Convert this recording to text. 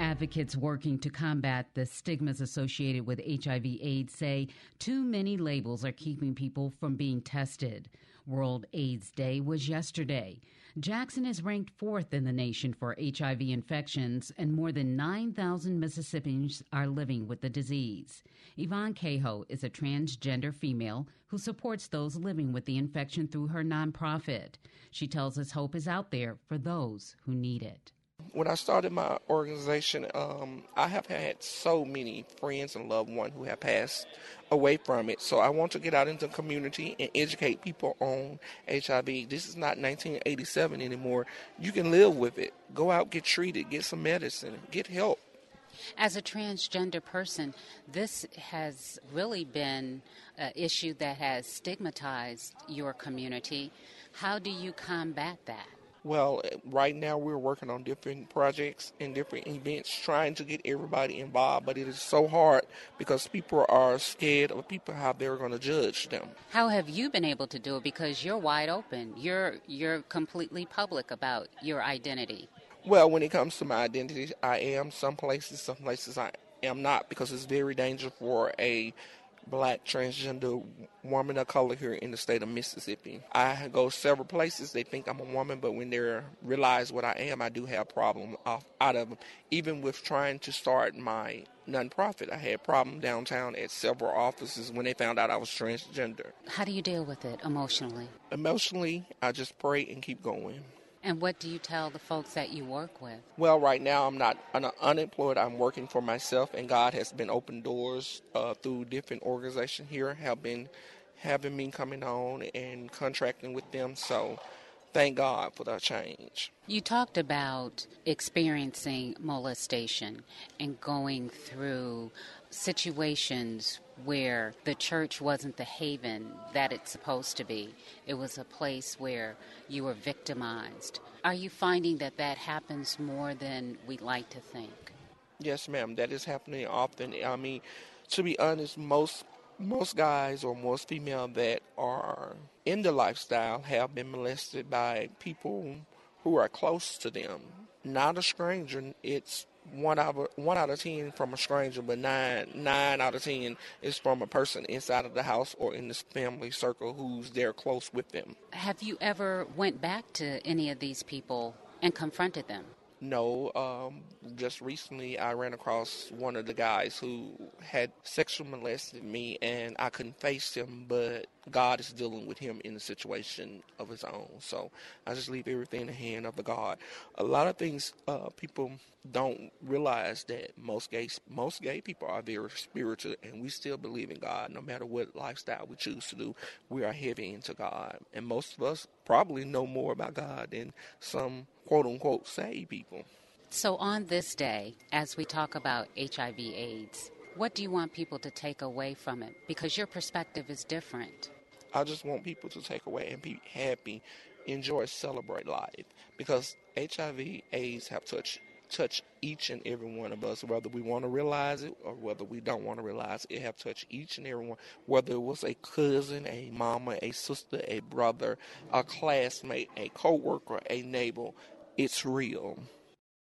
Advocates working to combat the stigmas associated with HIV/AIDS say too many labels are keeping people from being tested. World AIDS Day was yesterday. Jackson is ranked fourth in the nation for HIV infections, and more than 9,000 Mississippians are living with the disease. Yvonne Cahoe is a transgender female who supports those living with the infection through her nonprofit. She tells us hope is out there for those who need it when I started my organization, um, I have had so many friends and loved ones who have passed away from it. So I want to get out into the community and educate people on HIV. This is not 1987 anymore. You can live with it. Go out, get treated, get some medicine, get help. As a transgender person, this has really been an issue that has stigmatized your community. How do you combat that? Well, eh, right now we're working on different projects and different events trying to get everybody involved, but it is so hard because people are scared of people how they're going to judge them. How have you been able to do it because you're wide open. You're you're completely public about your identity. Well, when it comes to my identity, I am some places, some places I am not because it's very dangerous for a black transgender woman of color here in the state of Mississippi. I go several places. They think I'm a woman, but when they realize what I am, I do have problems out of them. Even with trying to start my nonprofit, I had problem downtown at several offices when they found out I was transgender. How do you deal with it emotionally? Emotionally, I just pray and keep going. And what do you tell the folks that you work with? Well, right now I'm not I'm unemployed. I'm working for myself, and God has been open doors uh, through different organizations here. Have been having me coming on and contracting with them. So thank God for that change. You talked about experiencing molestation and going through situations where the church wasn't the haven that it's supposed to be. It was a place where you were victimized. Are you finding that that happens more than we'd like to think? Yes, ma'am. That is happening often. I mean, to be honest, most most guys or most female that are in the lifestyle have been molested by people who are close to them. Not a stranger. It's one out of one out of ten from a stranger, but nine nine out of ten is from a person inside of the house or in this family circle who's there close with them. Have you ever went back to any of these people and confronted them? No, um, just recently I ran across one of the guys who had sexually molested me, and I couldn't face him, but God is dealing with him in a situation of his own. So I just leave everything in the hand of the God. A lot of things uh, people don't realize that most gay most gay people are very spiritual, and we still believe in God, no matter what lifestyle we choose to do. We are heavy into God, and most of us probably know more about God than some quote unquote saved people. So on this day, as we talk about HIV/AIDS what do you want people to take away from it? Because your perspective is different. I just want people to take away and be happy, enjoy, celebrate life. Because HIV, AIDS have touched touch each and every one of us, whether we want to realize it or whether we don't want to realize it. it have touched each and every one, whether it was a cousin, a mama, a sister, a brother, a classmate, a co-worker, a neighbor. It's real.